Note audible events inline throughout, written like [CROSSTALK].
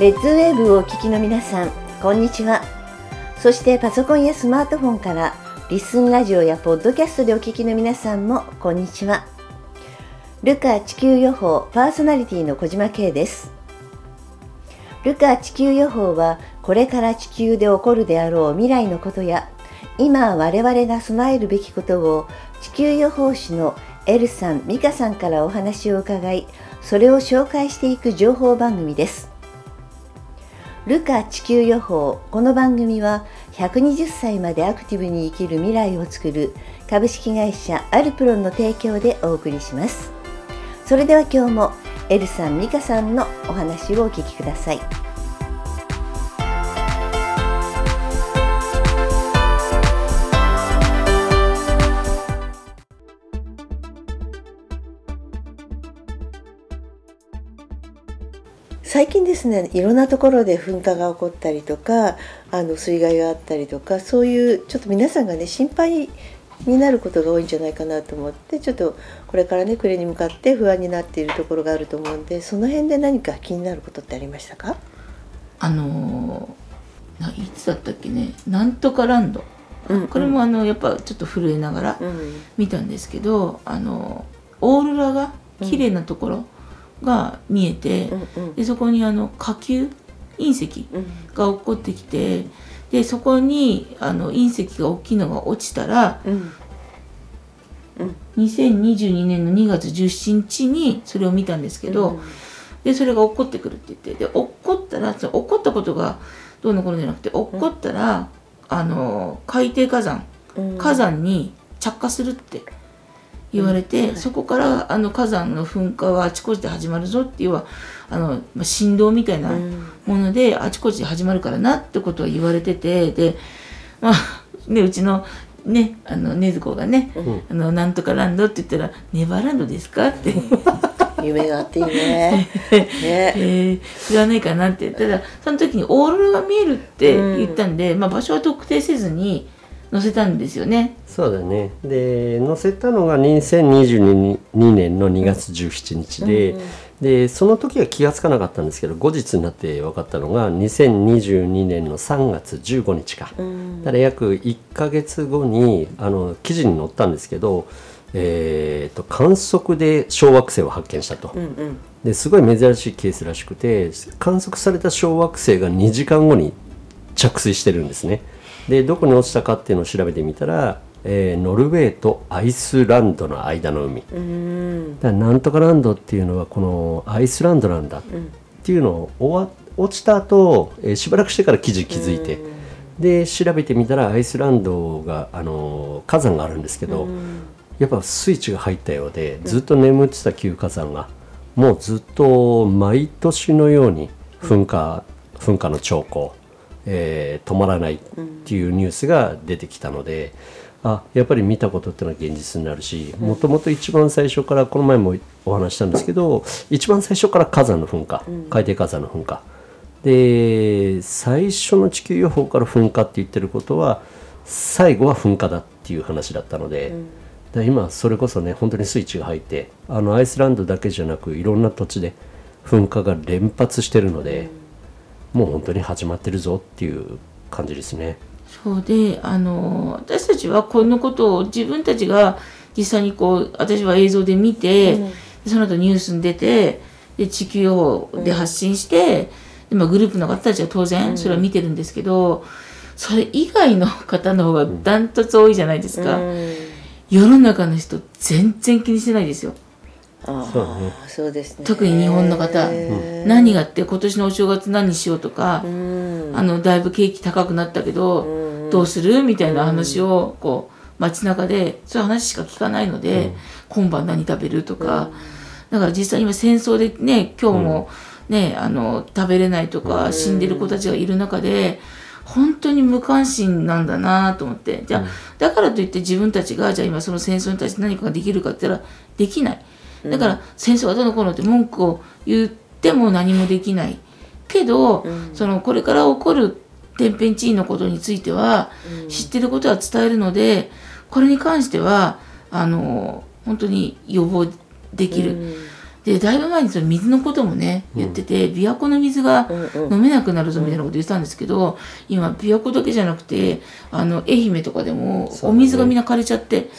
レッズウェーブをお聞きの皆さんこんにちは。そしてパソコンやスマートフォンからリスンラジオやポッドキャストでお聞きの皆さんもこんにちは。ルカ地球予報パーソナリティの小島慶です。ルカ地球予報はこれから地球で起こるであろう未来のことや今我々が備えるべきことを地球予報士のエルさん、ミカさんからお話を伺いそれを紹介していく情報番組です。ルカ地球予報。この番組は120歳までアクティブに生きる未来をつくる株式会社アルプロンの提供でお送りします。それでは今日もエルさん、美香さんのお話をお聞きください。最近ですねいろんなところで噴火が起こったりとかあの水害があったりとかそういうちょっと皆さんがね心配になることが多いんじゃないかなと思ってちょっとこれからね暮れに向かって不安になっているところがあると思うんでその辺で何か気になることってありましたか？あのいつだったっけねなんとかランド、うんうん、これもあのやっぱちょっと震えながら見たんですけど、うん、あのオーロラが綺麗なところ、うんが見えて、でそこにあの火球隕石が落っこってきて、でそこにあの隕石が大きいのが落ちたら、うん。うん、2022年の2月17日にそれを見たんですけど、うん、でそれが落っこってくるって言ってで落っこったら落っこったことがどうのこうのじゃなくて落っこったら、あの海底火山火山に着火するって。言われて、うん、そこからあの火山の噴火はあちこちで始まるぞっていうはあの、まあ、振動みたいなもので、あちこちで始まるからなってことは言われててでまあねうちのねあの禰豆子がね、うん、あのなんとかランドって言ったら「ネバーランドですか?」って。夢があっていいね。[LAUGHS] ね、えー、知らないかなって。ただその時にオーロラが見えるって言ったんで、うん、まあ、場所は特定せずに載せたんですよね。そうだね。で載せたのが2022年の2月17日で、うんでその時は気が付かなかったんですけど後日になって分かったのが2022年の3月15日か、うん、だから約1か月後にあの記事に載ったんですけど、えーと、観測で小惑星を発見したと、うんうん、ですごい珍しいケースらしくて観測された小惑星が2時間後に着水してるんですね。でどこに落ちたかっていうのを調べてみたら、えー、ノルウェーとアイスランドの間の海。だなんとかランドっていうのはこのアイスランドなんだっていうのを終わ落ちた後、えー、しばらくしてから記事気づいてで調べてみたらアイスランドが、あの火山があるんですけどやっぱスイッチが入ったようでずっと眠ってた旧火山がもうずっと毎年のように噴火噴火の兆候えー、止まらないっていうニュースが出てきたので、うん、あやっぱり見たことっていうのは現実になるしもともと一番最初からこの前もお話したんですけど一番最初から火山の噴火海底火山の噴火。で最初の地球予報から噴火って言ってることは最後は噴火だっていう話だったので。うん。で今それこそね本当にスイッチが入ってあのアイスランドだけじゃなくいろんな土地で噴火が連発してるので、もう本当に始まってるぞっていう感じですね。そうであの私たちはこのことを自分たちが実際にこう私は映像で見て、うん、その後ニュースに出てで地球予報で発信して、うん、でまあ、グループの方たちは当然それは見てるんですけど、うん、それ以外の方の方がダントツ多いじゃないですか、世の中の人全然気にしてないですよ。そうね。そうですね。特に日本の方何がって今年のお正月何しようとかあのだいぶ景気高くなったけどどうするみたいな話をこう街中でそういう話しか聞かないので今晩何食べるとか。だから実際今戦争でね今日もねあの食べれないとか死んでる子たちがいる中で本当に無関心なんだなと思って。じゃあだからといって自分たちがじゃあ今その戦争に対して何かができるかって言ったらできない。だから戦争はどのこうのって文句を言っても何もできない。けど、うん、そのこれから起こる天変地異のことについては、知ってることは伝えるのでこれに関してはあの本当に予防できる。でだいぶ前にその水のこともね言ってて、琵琶湖の水が飲めなくなるぞみたいなこと言ってたんですけど、今琵琶湖だけじゃなくてあの愛媛とかでもお水がみんな枯れちゃって、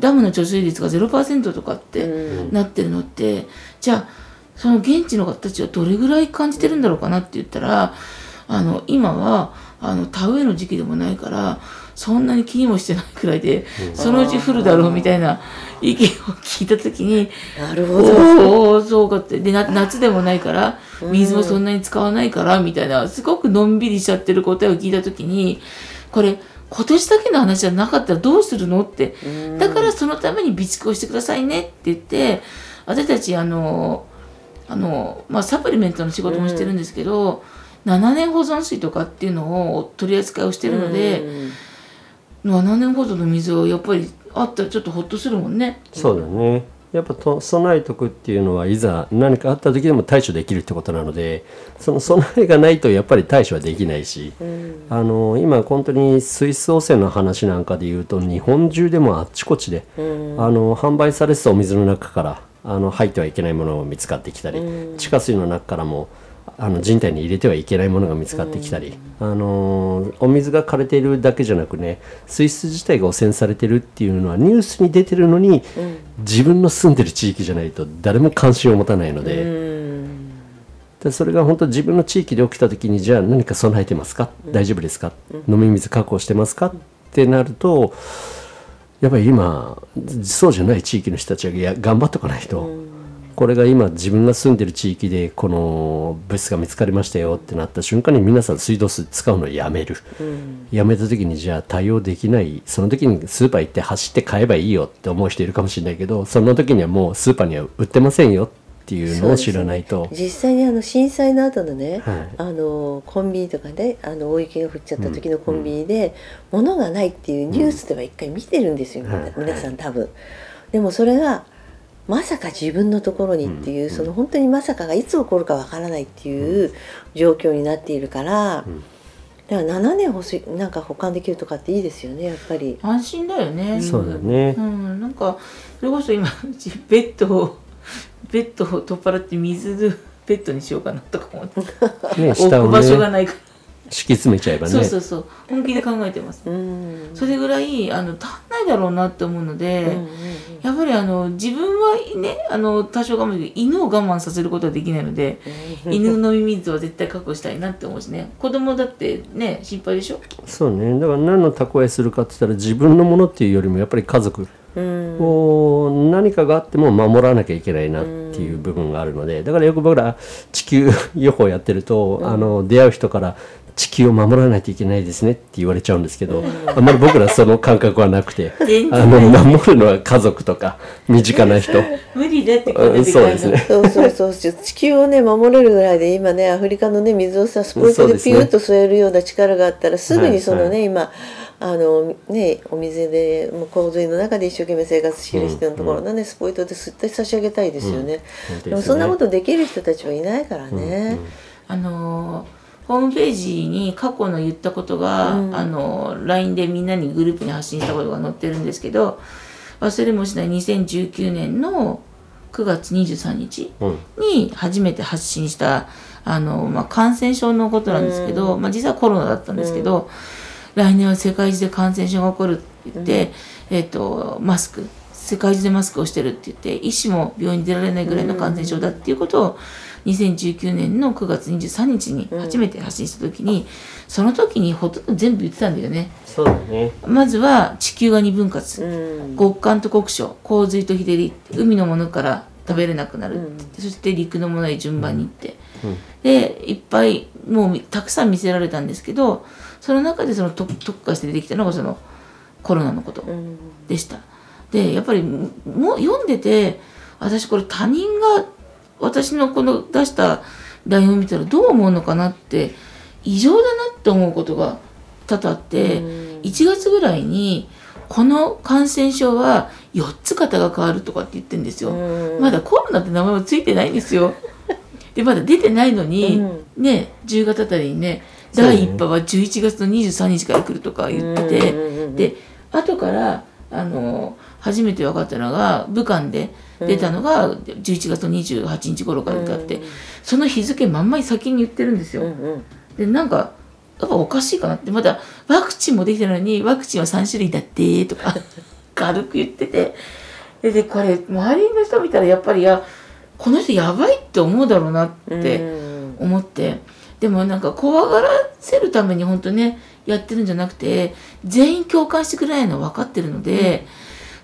ダムの貯水率が0%とかってなってるのって、じゃあその現地の方たちはどれぐらい感じてるんだろうかなって言ったらあの今はあの田植えの時期でもないからそんなに気にもしてないくらいで、そのうち降るだろうみたいな意見を聞いた時になるほど。おそうかって。で夏でもないから水もそんなに使わないからみたいなすごくのんびりしちゃってる答えを聞いた時にこれ今年だけの話じゃなかったらどうするのって。だからそのために備蓄をしてくださいねって言って私たちあのあの、まあ、サプリメントの仕事もしてるんですけど、7年保存水とかっていうのを取り扱いをしてるので。7年ほどの水はやっぱりあったらちょっとほっとするもんね。そうだね。やっぱと備えとくっていうのはいざ何かあった時でも対処できるってことなのでその備えがないとやっぱり対処はできないし、うん、あの今本当に水質汚染の話なんかで言うと日本中でもあっちこっちで、うん、あの販売されてたお水の中からあの入ってはいけないものが見つかってきたり、うん、地下水の中からもあの人体に入れてはいけないものが見つかってきたり、うん、あのお水が枯れているだけじゃなくね水質自体が汚染されてるっていうのはニュースに出てるのに、うん、自分の住んでる地域じゃないと誰も関心を持たないので。うん。でそれが本当自分の地域で起きた時にじゃあ何か備えてますか、大丈夫ですか、飲み水確保してますか？ってなるとやっぱり今そうじゃない地域の人たちは頑張っとかないと。これが今自分が住んでる地域でこの物質が見つかりましたよってなった瞬間に皆さん水道水使うのをやめる、うん、やめた時にじゃあ対応できないその時にスーパー行って走って買えばいいよって思う人いるかもしれないけどその時にはもうスーパーには売ってませんよっていうのを知らないと、ね、実際にあの震災の後のね、はい、あのコンビニとかであの大雪が降っちゃった時のコンビニで、うん、物がないっていうニュースでは一回見てるんですよ、うん、皆さん多分。でもそれがまさか自分のところにっていう、その本当にまさかがいつ起こるかわからないっていう状況になっているから、だから7年欲しなんか保管できるとかっていいですよねやっぱり。安心だよね。そうだね、うん、なんかそれこそ今うちベッドをベッドを取っ払って水ベッドにしようかなとか思って、ね、置く場所がないから敷き詰めちゃえばね。そうそうそう。本気で考えてます、それぐらいあの足んないだろうなって思うので、うんうんうん、やっぱりあの自分はねあの多少我慢で犬を我慢させることはできないので犬の耳水は絶対確保したいなって思うしね。子供だってね心配でしょ？そうね。だから何の蓄えするかって言ったら自分のものっていうよりもやっぱり家族を何かがあっても守らなきゃいけないなっていう部分があるのでだからよく僕ら地球予報やってると、あの出会う人から地球を守らないといけないですねって言われちゃうんですけど、あんまり僕らその感覚はなくてあの守るのは家族とか身近な人。無理だってそうですね。そうそうそう。地球をね守れるぐらいで今ねアフリカのね水をさスポイトでピューッと吸えるような力があったらすぐにそのね、はいはい、今あのねお水でもう洪水の中で一生懸命生活してる人のところのね、スポイトで吸って差し上げたいですよね、うん、でもそんなことできる人たちはいないからね、あのーホームページに過去の言ったことが、うん、あの LINE でみんなにグループに発信したことが載ってるんですけど忘れもしない2019年の9月23日に初めて発信したあの、まあ、感染症のことなんですけど、うん、まあ、実はコロナだったんですけど、うん、来年は世界中で感染症が起こるって言って、えーと、マスク世界中でマスクをしてるって言って医師も病院に出られないぐらいの感染症だっていうことを2019年の9月23日に初めて発信した時に、うん、その時にほとんど全部言ってたんだよね。そうだね。まずは地球が二分割、うん、極寒と酷暑洪水と日照り。海のものから食べれなくなる、うん、そして陸のものへ順番に行って、でいっぱいもうたくさん見せられたんですけどその中でその特化して出てきたのがそのコロナのことでした。でやっぱりもう読んでて私これ他人が私のこの出した LINE を見たらどう思うのかなって異常だなって思うことが多々あって、1月ぐらいにこの感染症は4つ型が変わるとかって言ってるんですよ。まだコロナって名前もついてないんですよ。[LAUGHS] でまだ出てないのに、ね10月あたりにね第1波は11月の23日から来るとか言ってて、で後からあの初めて分かったのが武漢で出たのが11月28日頃からってあって、その日付まんまに先に言ってるんですよ。でなんかやっぱおかしいかなってまだワクチンもできたのにワクチンは3種類だってとか [LAUGHS] 軽く言ってて。ででこれ周りの人見たらやっぱりやこの人やばいって思うだろうなって思って。でもなんか怖がらせるために本当ねやってるんじゃなくて全員共感してくれないの分かってるので、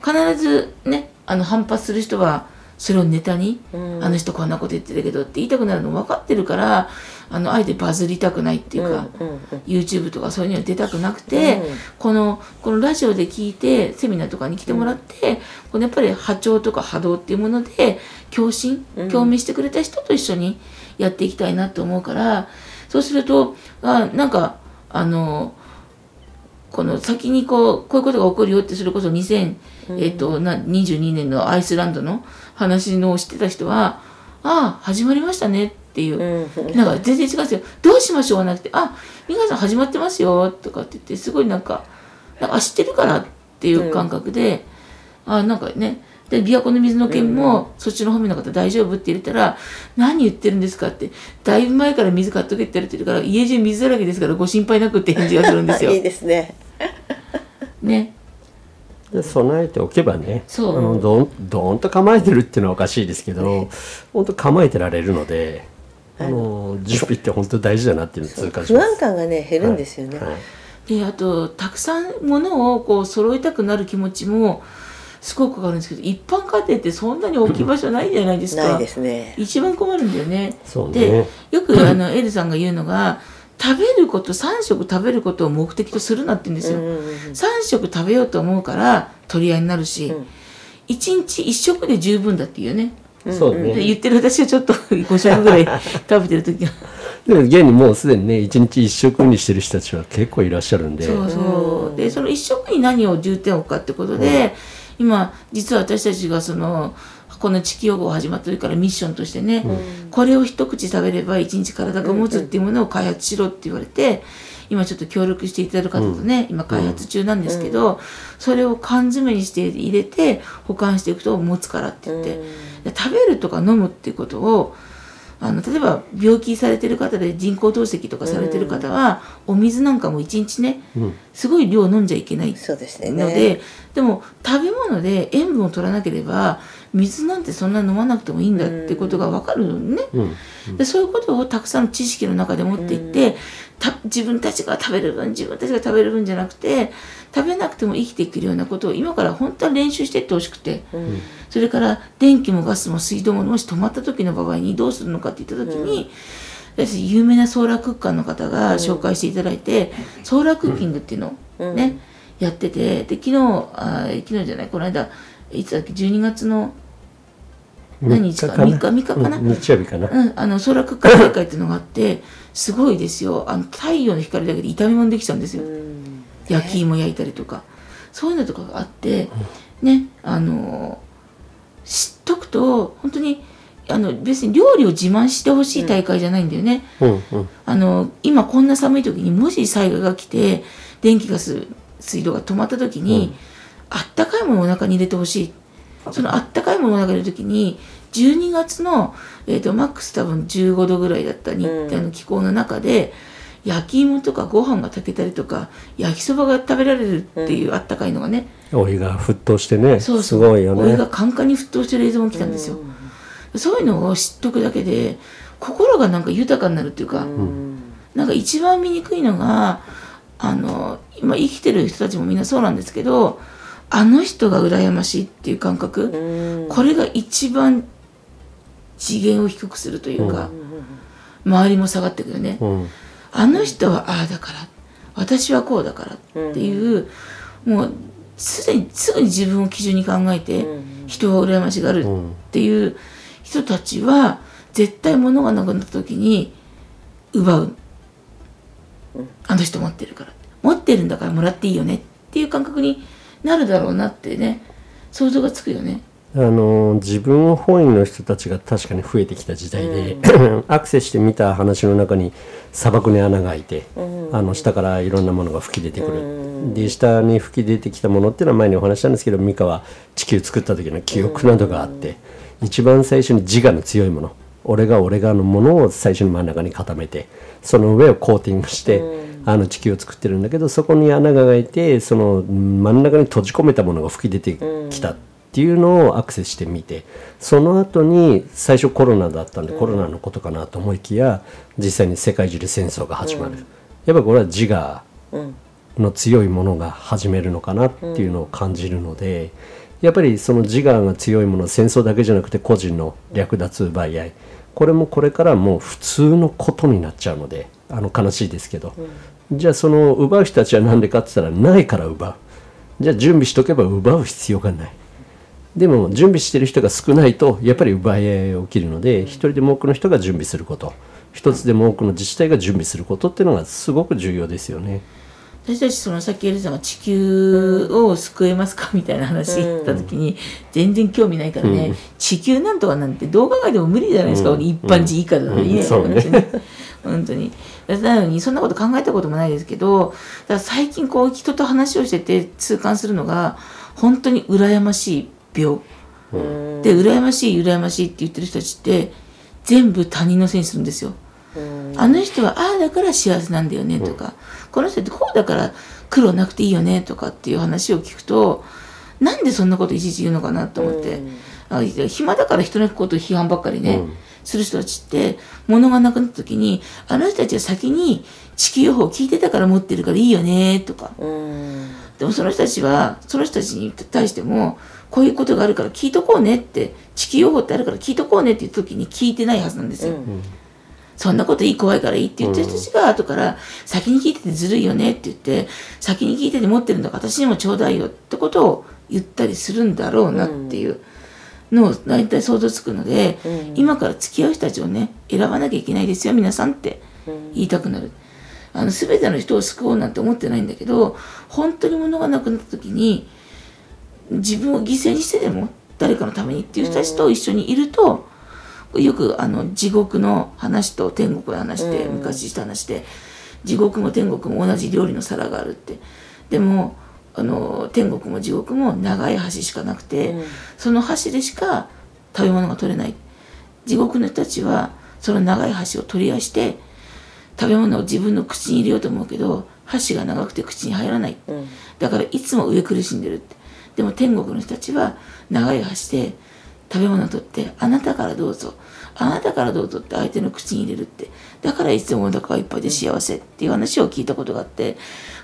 必ずねあの反発する人はそれをネタに、うん、あの人こんなこと言ってたけどって言いたくなるの分かってるからあのあえてバズりたくないっていうか、うんうんうん、YouTube とかそういうのには出たくなくて、うん、このこのラジオで聞いてセミナーとかに来てもらって、うん、このやっぱり波長とか波動っていうもので共振共鳴してくれた人と一緒にやっていきたいなと思うからそうするとあなんかあのこの先にこうこういうことが起こるよってそれこそ2022、えーと、年のアイスランドの話の知ってた人は「ああ始まりましたね」っていう、なんか全然違うんですよ「どうしましょう」なくて「あ皆さん始まってますよ」とかって言ってすごいなんか「なんか知ってるから」っていう感覚で、うん、あなんかねで琵琶湖の水の件も、そっちの方面の方大丈夫って言ったら「何言ってるんですか?」って「だいぶ前から水買っとけ」って言われてるから家中水だらけですからご心配なくって返事がするんですよ。[LAUGHS] いいですね。[LAUGHS] ね。で備えておけばねそうあのどんどんと構えてるっていうのはおかしいですけど、ね、本当構えてられるのであの準備って本当大事だなっていうのを痛感します不安感がね減るんですよね、はいはい、であとたくさんものをこう揃えたくなる気持ちもすごくかかるんですけど一般家庭ってそんなに置き場所ないじゃないですか。ないですね。一番困るんだよね。ねでよくあのエルさんが言うのが食べること3食食べることを目的とするなって言うんですよ。3食食べようと思うから取り合いになるし、うん、1日1食で十分だっていうね。そうね、言ってる私はちょっと5食ぐらい食べてる時はでも現にもうすでにね一日一食にしてる人たちは結構いらっしゃるんでそうそうでその一食に何を重点を置くかってことで、うん今実は私たちがそのこの地球予報始まってるからミッションとしてね、うん、これを一口食べれば一日体が持つっていうものを開発しろって言われて、今ちょっと協力していただく方とね、今開発中なんですけど、それを缶詰にして入れて保管していくと持つからって言って、食べるとか飲むっていうことをあの例えば病気されてる方で人工透析とかされてる方は、お水なんかも一日ね、すごい量飲んじゃいけないので、ね、でも食べ物で塩分を取らなければ水なんてそんな飲まなくてもいいんだってことが分かるのね、でそういうことをたくさんの知識の中で持っていって、自分たちが食べる分自分たちが食べる分じゃなくて食べなくても生きていけるようなことを今から本当は練習していってほしくて、うん、それから電気もガスも水道ももし止まった時の場合にどうするのかって言った時に、うん、有名なソーラークッカーの方が紹介していただいて、うん、ソーラークッキングっていうのをね、やっててで昨日あ昨日じゃないこの間いつだっけ12月の何日か3日3日かな、日曜日かな、うん、あのソーラークッカー大会っていうのがあってすごいですよ。あの太陽の光だけで炒め物できちゃうんですよ。焼き芋焼いたりとか。そういうのとかがあってねあの知っとくと本当にあの別に料理を自慢してほしい大会じゃないんだよね、うんうん、あの今こんな寒い時にもし災害が来て電気ガス水道が止まった時に、うん、あったかいものをお腹に入れてほしい。そのあったかいものをお腹に入れる時に12月の、えーと、マックス多分15度ぐらいだった日、うん、あの気候の中で焼き芋とかご飯が炊けたりとか焼きそばが食べられるっていうあったかいのがね、うん、お湯が沸騰してねそうすごいよね。お湯がカンカンに沸騰してる映像も来たんですよ、うん、そういうのを知っとくだけで心がなんか豊かになるっていうか、うん、なんか一番見にくいのがあの今生きてる人たちもみんなそうなんですけどあの人が羨ましいっていう感覚、これが一番次元を低くするというか、周りも下がってくるね、あの人はああだから私はこうだからっていう、うん、もうすでにすぐに自分を基準に考えて、人は羨ましがるっていう人たちは絶対物がなくなった時に奪う、あの人持ってるから。持ってるんだからもらっていいよねっていう感覚になるだろうなってね想像がつくよね。あの自分本位の人たちが確かに増えてきた時代で、[CLEARS THROAT] アクセスして見た話の中に砂漠に穴が開いて、あの下からいろんなものが吹き出てくる、で下に吹き出てきたものっていうのは前にお話したんですけどミカは地球作った時の記憶などがあって、一番最初に自我の強いもの俺が俺がのものを最初に真ん中に固めてその上をコーティングして、あの地球を作ってるんだけどそこに穴が開いてその真ん中に閉じ込めたものが吹き出てきたっていうのをアクセスしてみてその後に最初コロナだったんで、コロナのことかなと思いきや実際に世界中で戦争が始まる、やっぱこれは自我の強いものが始めるのかなっていうのを感じるので。やっぱりその自我が強いもの戦争だけじゃなくて個人の略奪奪い合い。これもこれからもう普通のことになっちゃうのであの悲しいですけど、うん、じゃあその奪う人たちは何でかって言ったらないから奪う。じゃあ準備しとけば奪う必要がないでも準備してる人が少ないとやっぱり奪い合いが起きるので一人でも多くの人が準備すること。一つでも多くの自治体が準備することっていうのがすごく重要ですよね。私たちそのさっきエルさんが地球を救えますかみたいな話言った時に全然興味ないからね、うん、地球なんとかなんて動画外でも無理じゃないですか、うん、一般人以下だのにね、うん、ね。[LAUGHS] 本当に。なのにそんなこと考えたこともないですけどだ最近こう人と話をしてて痛感するのが本当に羨ましい病、で羨ましい羨ましいって言ってる人たちって全部他人のせいにするんですよ。あの人はああだから幸せなんだよねとか、この人ってこうだから苦労なくていいよねとかっていう話を聞くとなんでそんなこといちいち言うのかなと思って、あ暇だから人のことを批判ばっかりね、する人たちって物がなくなった時にあの人たちは先に地球予報を聞いてたから持ってるからいいよねとか、でもその人たちはその人たちに対してもこういうことがあるから聞いとこうねって地球予報ってあるから聞いとこうねっていう時に聞いてないはずなんですよ。うん。そんなこといい怖いからいいって言ってる人たちが後から先に聞いててずるいよねって言って先に聞いてて持ってるんだから私にもちょうだいよってことを言ったりするんだろうなっていうのを大体想像つくので、今から付き合う人たちをね選ばなきゃいけないですよ皆さんって言いたくなる。あの全ての人を救おうなんて思ってないんだけど本当に物がなくなった時に自分を犠牲にしてでも誰かのためにっていう人たちと一緒にいるとよくあの地獄の話と天国の話で、昔した話で地獄も天国も同じ料理の皿があるって。でもあの天国も地獄も長い箸しかなくて、うん、その箸でしか食べ物が取れない。地獄の人たちはその長い箸を取り出して食べ物を自分の口に入れようと思うけど箸が長くて口に入らない、うん、だからいつも上苦しんでるって。でも天国の人たちは長い箸で食べ物を取ってあなたからどうぞあなたからどうぞって相手の口に入れるって。だからいつもお腹がいっぱいで幸せっていう話を聞いたことがあって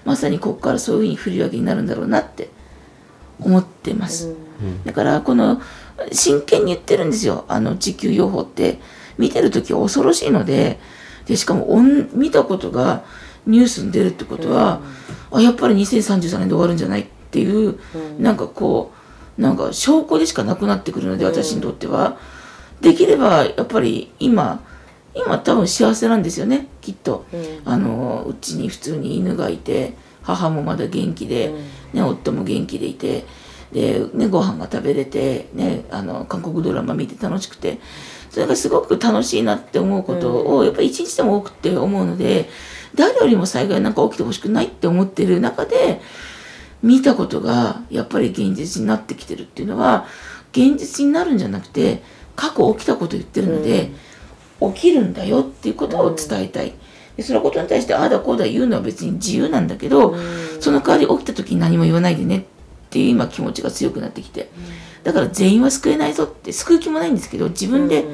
まさにここからそういうふうに振り分けになるんだろうなって思ってます、うん、だからこの真剣に言ってるんですよ。あの地球予報って。見てる時は恐ろしいのででしかも見たことがニュースに出るってことは、うん、あやっぱり2033年で終わるんじゃないっていう、うん、なんかこうなんか証拠でしかなくなってくるので私にとっては、できればやっぱり今今多分幸せなんですよねきっと、うん、あのうちに普通に犬がいて母もまだ元気で、ね、夫も元気でいてで、ね、ご飯が食べれて、ね、あの韓国ドラマ見て楽しくてそれがすごく楽しいなって思うことをやっぱり一日でも多くって思うので誰よりも災害なんか起きてほしくないって思ってる中で見たことがやっぱり現実になってきてるっていうのは現実になるんじゃなくて過去起きたこと言ってるので、うん、起きるんだよっていうことを伝えたい。でそのことに対してああだこうだ言うのは別に自由なんだけど、うん、その代わり起きた時に何も言わないでねっていう今気持ちが強くなってきて、だから全員は救えないぞって救う気もないんですけど自分で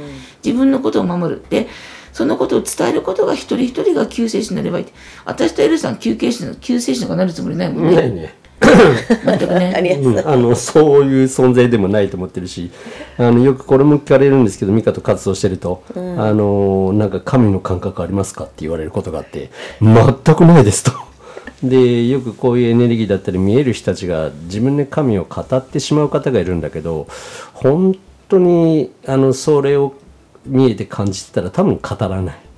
自分のことを守る。ってそのことを伝えることが一人一人が救世主になればいい。って私とエルさん救世主の救世主なんかなるつもりないもんね。なあのそういう存在でもないと思ってるしあのよくこれも聞かれるんですけどミカと活動してると、うん、あのなんか神の感覚ありますかって言われることがあって全くないですと。[LAUGHS] でよくこういうエネルギーだったり見える人たちが自分で神を語ってしまう方がいるんだけど本当にあのそれを見えて感じてたら多分語らない。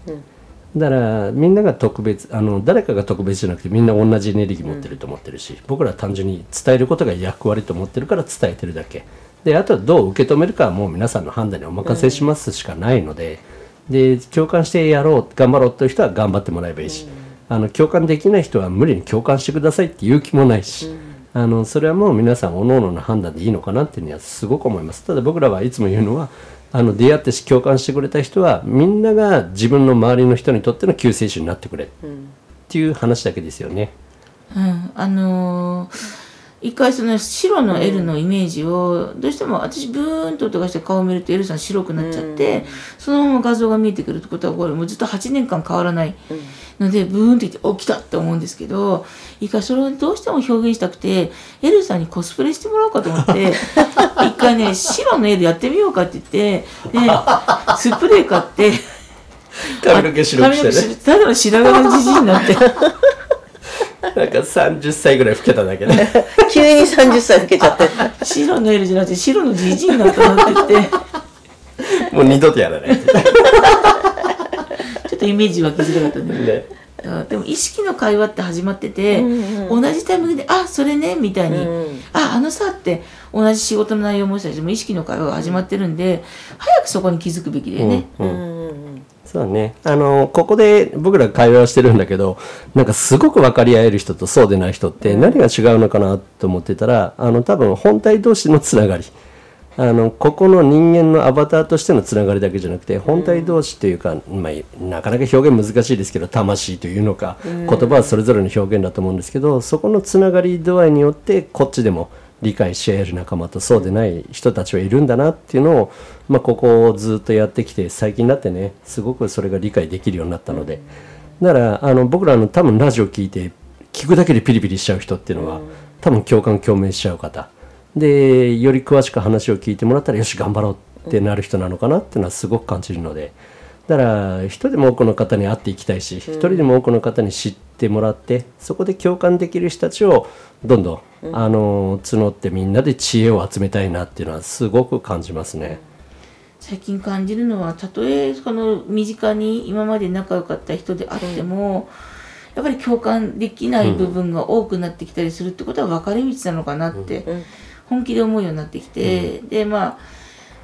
だからみんなが特別あの誰かが特別じゃなくてみんな同じエネルギー持ってると思ってるし、うん、僕ら単純に伝えることが役割と思ってるから伝えてるだけ。であとはどう受け止めるかはもう皆さんの判断にお任せしますしかないので,、で共感してやろう頑張ろうという人は頑張ってもらえばいいし、あの共感できない人は無理に共感してくださいっていう気もないし、あのそれはもう皆さんおのおのの判断でいいのかなっていうのはすごく思います。ただ僕らはいつも言うのはあの出会って共感してくれた人はみんなが自分の周りの人にとっての救世主になってくれっていう話だけですよね。うん、あのー一回その白の L のイメージをどうしても私ブーンと音がして顔を見ると L さん白くなっちゃって、そのまま画像が見えてくるってことはこれもうずっと8年間変わらないのでブーンって言って起きたって思うんですけど一回それをどうしても表現したくて L さんにコスプレしてもらおうかと思って [LAUGHS] 一回ね白の L やってみようかって言ってでスプレー買って髪の毛白くしてねただの白髪のじじいになって。なんか30歳ぐらい老けただけね急に30歳老けちゃって。白の L じゃなくて白のじじいになったなって言って。もう二度とやらない。ちょっとイメージ湧きづらかったね。ねでも意識の会話って始まってて、うんうん、同じタイミングで「あそれね」みたいに「うん、ああのさ」って同じ仕事の内容もしたりしても意識の会話が始まってるんで早くそこに気づくべきだよね。うんうんそうね。あの、ここで僕ら会話をしてるんだけど、なんかすごく分かり合える人とそうでない人って何が違うのかなと思ってたら、あの、多分本体同士のつながり。あの、ここの人間のアバターとしてのつながりだけじゃなくて、本体同士というか、まあ、なかなか表現難しいですけど、魂というのか、言葉はそれぞれの表現だと思うんですけど、そこのつながり度合いによって、こっちでも、理解し合える仲間とそうでない人たちはいるんだなっていうのを、まあ、ここをずっとやってきて最近になってねすごくそれが理解できるようになったので。だからあの僕らの多分ラジオ聞いて聞くだけでピリピリしちゃう人っていうのは多分共感共鳴しちゃう方。でより詳しく話を聞いてもらったらよし頑張ろうってなる人なのかなっていうのはすごく感じるので。だから一人でも多くの方に会っていきたいし一人でも多くの方に知ってもらってそこで共感できる人たちをどんどん、あの募ってみんなで知恵を集めたいなっていうのはすごく感じますね。最近感じるのはたとえその身近に今まで仲良かった人であっても、やっぱり共感できない部分が多くなってきたりするってことは分かれ道なのかなって本気で思うようになってきて、でまあ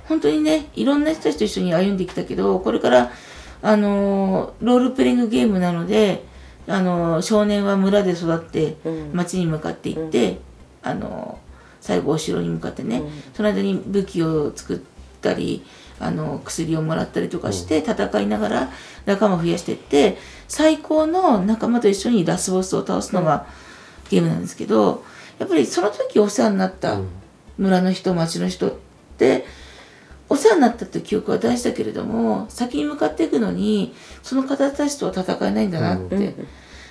本当にねいろんな人たちと一緒に歩んできたけどこれからあのロールプレイングゲームなのであの少年は村で育って町に向かっていって、あの最後お城に向かってね、その間に武器を作ったりあの薬をもらったりとかして戦いながら仲間増やしていって最高の仲間と一緒にラスボスを倒すのがゲームなんですけどやっぱりその時お世話になった村の人町の人ってお世話になったって記憶は大事だけれども先に向かっていくのにその方たちとは戦えないんだなって、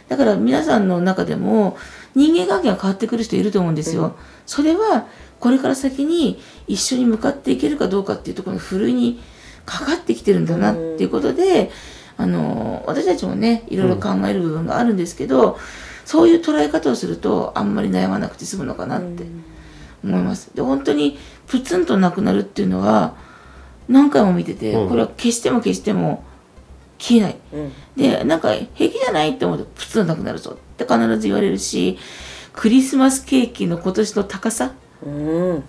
だから皆さんの中でも人間関係が変わってくる人いると思うんですよ、それはこれから先に一緒に向かっていけるかどうかっていうところのふるいにかかってきてるんだなっていうことで、あの私たちもねいろいろ考える部分があるんですけど、そういう捉え方をするとあんまり悩まなくて済むのかなって思います。で本当にプツンとなくなるっていうのは何回も見てて、これは消しても消しても消えない、うん、でなんか平気じゃないって思うとプツンなくなるぞ。って必ず言われるしクリスマスケーキの今年の高さ、うん、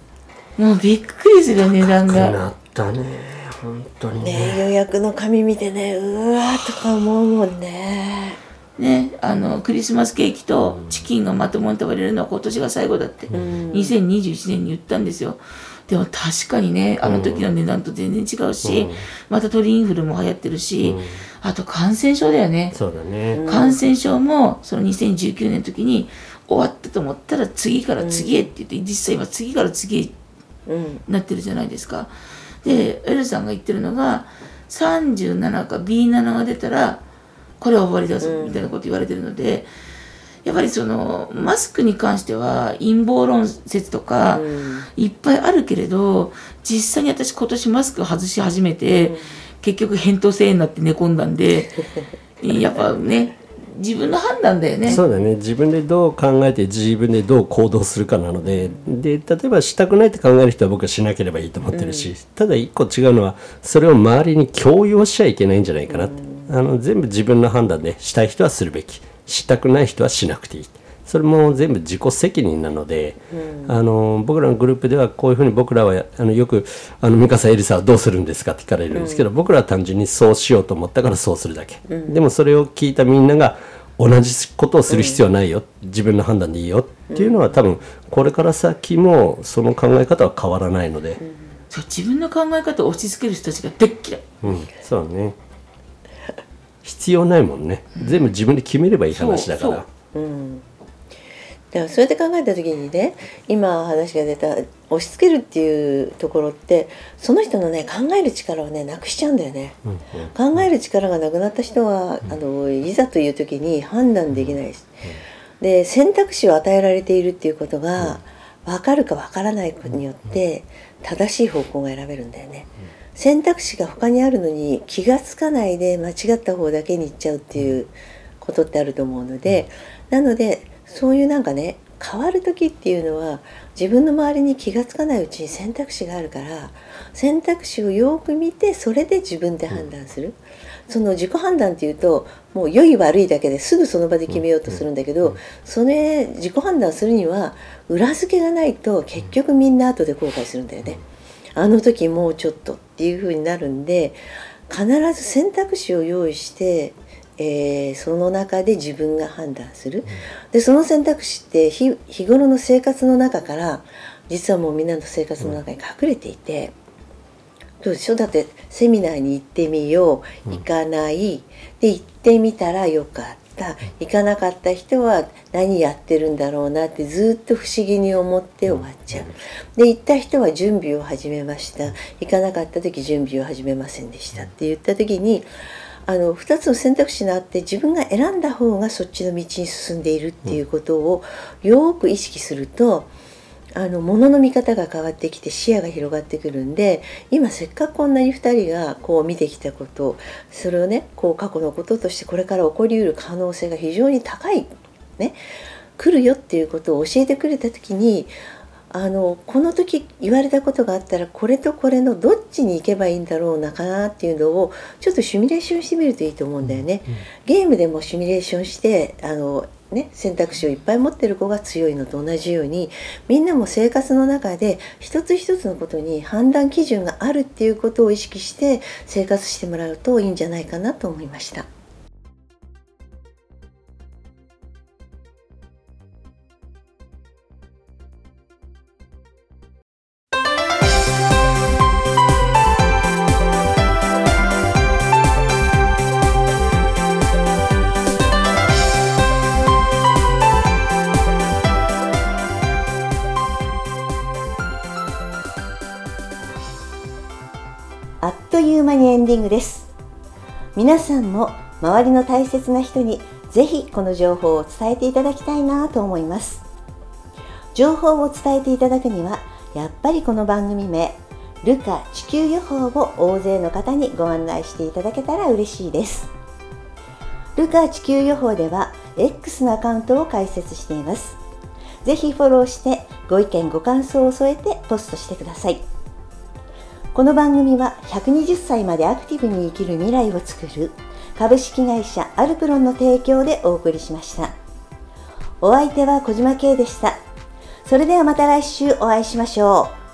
もうびっくりする値段が。なったね。本当にね。ね予約の紙見てねうわーとか思うもんね。ね、あのクリスマスケーキとチキンがまともに食べれるのは今年が最後だって、うん、2021年に言ったんですよ。でも確かにねあの時の値段と全然違うし、うん、また鳥インフルも流行ってるし、うん、あと感染症だよね。そうだね。感染症もその2019年の時に終わったと思ったら次から次へって言って、実際今次から次へなってるじゃないですか。でエルさんが言ってるのが37か B7 が出たらこれは終わりだぞみたいなこと言われてるので。やっぱりそのマスクに関しては陰謀論説とかいっぱいあるけれど実際に私今年マスク外し始めて、結局扁桃腺になって寝込んだんで [LAUGHS] やっぱね自分の判断だよね。そうだね。自分でどう考えて自分でどう行動するかなのでで例えばしたくないって考える人は僕はしなければいいと思ってるし、うん、ただ一個違うのはそれを周りに強要しちゃいけないんじゃないかなって、うん、あの全部自分の判断でしたい人はするべきしたくない人はしなくていい。それも全部自己責任なので、あの僕らのグループではこういうふうに僕らはあのよく「あのミカサエリサはどうするんですか?」って聞かれるんですけど、僕らは単純にそうしようと思ったからそうするだけ、でもそれを聞いたみんなが同じことをする必要はないよ、自分の判断でいいよ。っていうのは多分これから先もその考え方は変わらないので、そう自分の考え方を押し付ける人たちがでっ嫌い、うん、そうね必要ないもんね、全部自分で決めればいい話だから。う、ん、だからそうやって考えた時にね今話が出た押し付けるっていうところってその人のね考える力をねなくしちゃうんだよね、うんうん、考える力がなくなった人は、あのいざという時に判断できないし、で選択肢を与えられているっていうことが分かるか分からないことによって正しい方向が選べるんだよね。選択肢が他にあるのに気が付かないで間違った方だけに行っちゃうっていうことってあると思うのでなのでそういうなんかね変わる時っていうのは自分の周りに気が付かないうちに選択肢があるから選択肢をよく見てそれで自分で判断する、その自己判断っていうともう良い悪いだけですぐその場で決めようとするんだけど、それ自己判断するには裏付けがないと結局みんな後で後悔するんだよね。あの時もうちょっとっていう風になるんで必ず選択肢を用意してえー、その中で自分が判断する、でその選択肢って日日頃の生活の中から実はもうみんなの生活の中に隠れていて、どうでしょう？だってセミナーに行ってみよう。行かない、で行ってみたらよかった。行かなかった人は何やってるんだろうなってずっと不思議に思って終わっちゃう。で行った人は準備を始めました。行かなかった時準備を始めませんでした。って言った時にあの2つの選択肢があって自分が選んだ方がそっちの道に進んでいるっていうことをよく意識するとあの物の見方が変わってきて視野が広がってくるんで今せっかくこんなに2人がこう見てきたことそれをねこう過去のこととしてこれから起こりうる可能性が非常に高いね来るよっていうことを教えてくれた時にあのこの時言われたことがあったらこれとこれのどっちに行けばいいんだろうなかなっていうのをちょっとシミュレーションしてみるといいと思うんだよね。ゲームでもシミュレーションしてあのね、選択肢をいっぱい持ってる子が強いのと同じようにみんなも生活の中で一つ一つのことに判断基準があるっていうことを意識して生活してもらうといいんじゃないかなと思いました。です。皆さんも周りの大切な人にぜひこの情報を伝えていただきたいなと思います。情報を伝えていただくにはやっぱりこの番組名ルカ地球予報を大勢の方にご案内していただけたら嬉しいです。ルカ地球予報では X のアカウントを開設しています。ぜひフォローしてご意見ご感想を添えてポストしてください。この番組は120歳までアクティブに生きる未来をつくる株式会社アルプロンの提供でお送りしました。お相手は小島慶でした。それではまた来週お会いしましょう。